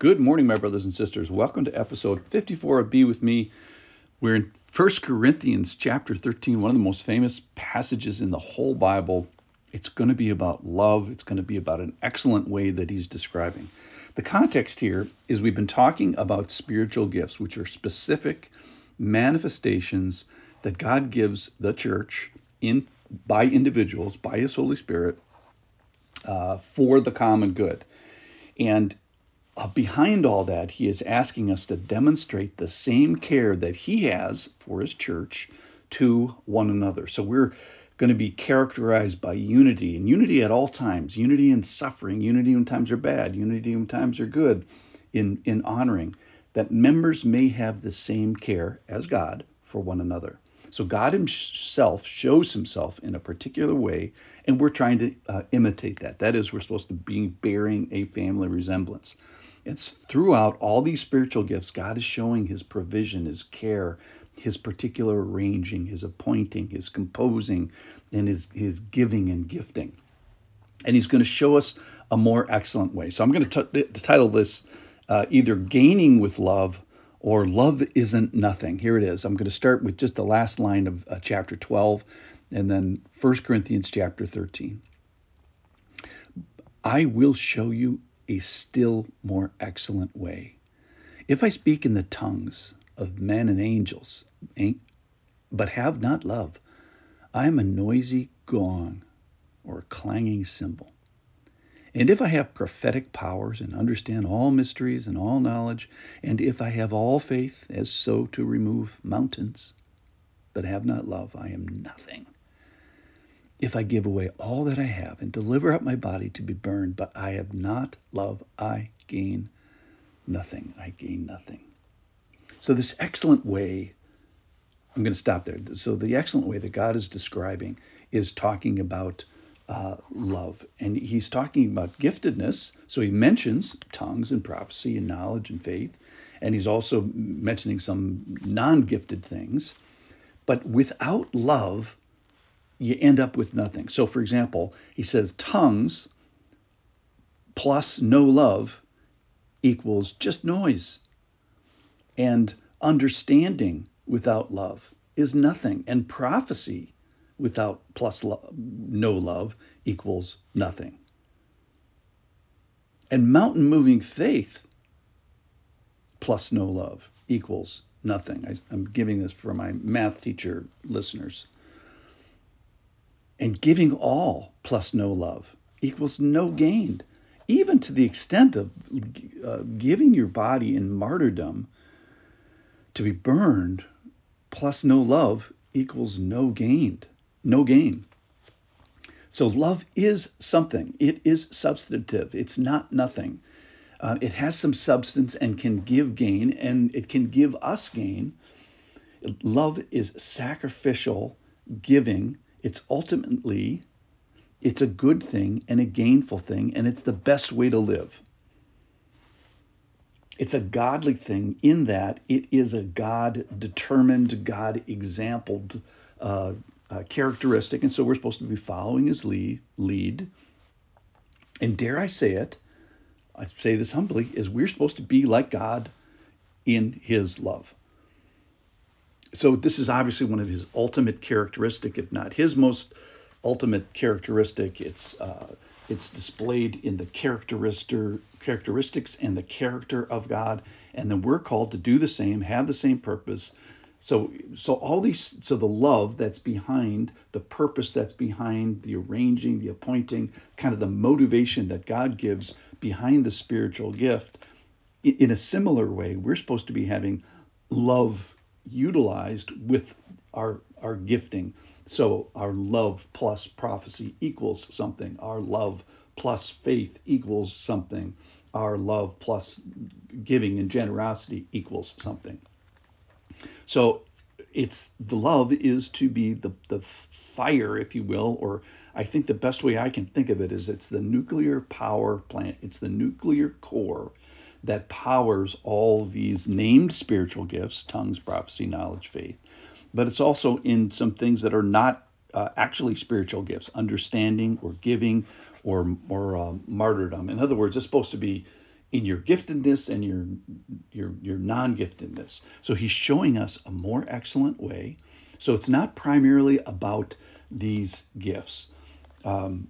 Good morning, my brothers and sisters. Welcome to episode 54 of Be With Me. We're in 1 Corinthians chapter 13, one of the most famous passages in the whole Bible. It's going to be about love. It's going to be about an excellent way that he's describing. The context here is we've been talking about spiritual gifts, which are specific manifestations that God gives the church in by individuals, by His Holy Spirit, uh, for the common good. And uh, behind all that, he is asking us to demonstrate the same care that he has for his church to one another. So we're going to be characterized by unity, and unity at all times, unity in suffering, unity when times are bad, unity when times are good, in, in honoring, that members may have the same care as God for one another. So God Himself shows Himself in a particular way, and we're trying to uh, imitate that. That is, we're supposed to be bearing a family resemblance. It's throughout all these spiritual gifts, God is showing His provision, His care, His particular arranging, His appointing, His composing, and His His giving and gifting. And He's going to show us a more excellent way. So I'm going to t- title this uh, either "Gaining with Love." or love isn't nothing. Here it is. I'm going to start with just the last line of uh, chapter 12 and then 1 Corinthians chapter 13. I will show you a still more excellent way. If I speak in the tongues of men and angels, eh, but have not love, I am a noisy gong or a clanging cymbal. And if I have prophetic powers and understand all mysteries and all knowledge, and if I have all faith as so to remove mountains, but have not love, I am nothing. If I give away all that I have and deliver up my body to be burned, but I have not love, I gain nothing. I gain nothing. So, this excellent way, I'm going to stop there. So, the excellent way that God is describing is talking about uh, love. And he's talking about giftedness. So he mentions tongues and prophecy and knowledge and faith. And he's also mentioning some non gifted things. But without love, you end up with nothing. So, for example, he says tongues plus no love equals just noise. And understanding without love is nothing. And prophecy without plus lo- no love equals nothing. And mountain moving faith plus no love equals nothing. I, am giving this for my math teacher listeners. And giving all plus no love equals no gain, even to the extent of uh, giving your body in martyrdom to be burned plus no love equals no gained no gain. So love is something. It is substantive. It's not nothing. Uh, it has some substance and can give gain, and it can give us gain. Love is sacrificial giving. It's ultimately it's a good thing and a gainful thing, and it's the best way to live. It's a godly thing in that it is a God determined, God exampled uh, uh, characteristic, and so we're supposed to be following his lead, lead. And dare I say it, I say this humbly, is we're supposed to be like God in his love. So this is obviously one of his ultimate characteristic, if not his most ultimate characteristic. It's uh, it's displayed in the characteristic characteristics and the character of God, and then we're called to do the same, have the same purpose, so so all these so the love that's behind the purpose that's behind the arranging, the appointing, kind of the motivation that God gives behind the spiritual gift. In a similar way, we're supposed to be having love utilized with our our gifting. So our love plus prophecy equals something. Our love plus faith equals something. Our love plus giving and generosity equals something. So it's the love is to be the the fire, if you will, or I think the best way I can think of it is it's the nuclear power plant. It's the nuclear core that powers all these named spiritual gifts, tongues, prophecy, knowledge, faith. But it's also in some things that are not uh, actually spiritual gifts, understanding or giving or or uh, martyrdom. In other words, it's supposed to be in your giftedness and your your your non-giftedness. So he's showing us a more excellent way. So it's not primarily about these gifts. Um,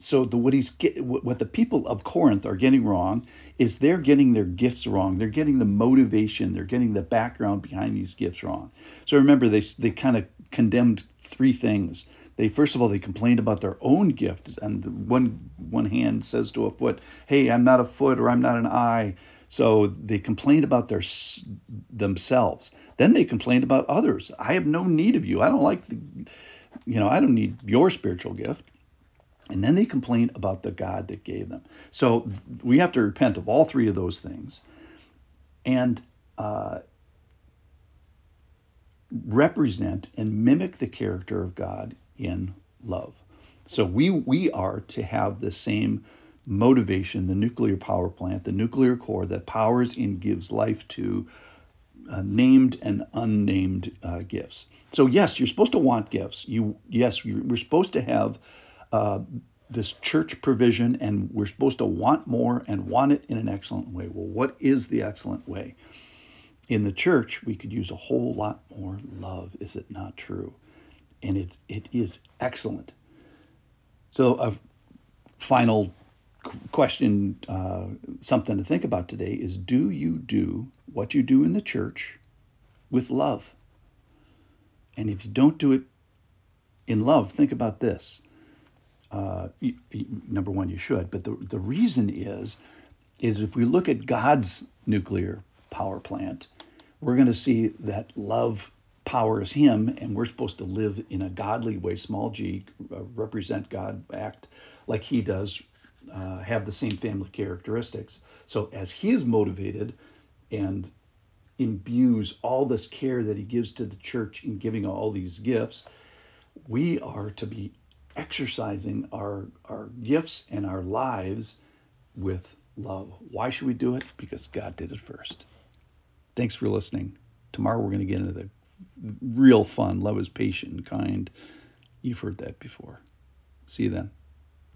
so the, what he's get, what the people of Corinth are getting wrong is they're getting their gifts wrong. They're getting the motivation. They're getting the background behind these gifts wrong. So remember, they they kind of condemned three things. They first of all they complained about their own gift, and one one hand says to a foot, "Hey, I'm not a foot or I'm not an eye." So they complained about their themselves. Then they complained about others. I have no need of you. I don't like the, you know, I don't need your spiritual gift. And then they complain about the God that gave them. So we have to repent of all three of those things and uh, represent and mimic the character of God in love. So we we are to have the same motivation, the nuclear power plant, the nuclear core that powers and gives life to uh, named and unnamed uh, gifts. So yes, you're supposed to want gifts. You yes, we're supposed to have uh, this church provision, and we're supposed to want more and want it in an excellent way. Well, what is the excellent way? In the church, we could use a whole lot more love. Is it not true? And it it is excellent. So a final question, uh, something to think about today is: Do you do what you do in the church with love? And if you don't do it in love, think about this uh, number one, you should. But the, the reason is, is if we look at God's nuclear power plant, we're going to see that love powers him, and we're supposed to live in a godly way, small g, uh, represent God, act like he does, uh, have the same family characteristics. So as he is motivated and imbues all this care that he gives to the church in giving all these gifts, we are to be exercising our, our gifts and our lives with love. Why should we do it? Because God did it first. Thanks for listening. Tomorrow we're going to get into the real fun. Love is patient and kind. You've heard that before. See you then.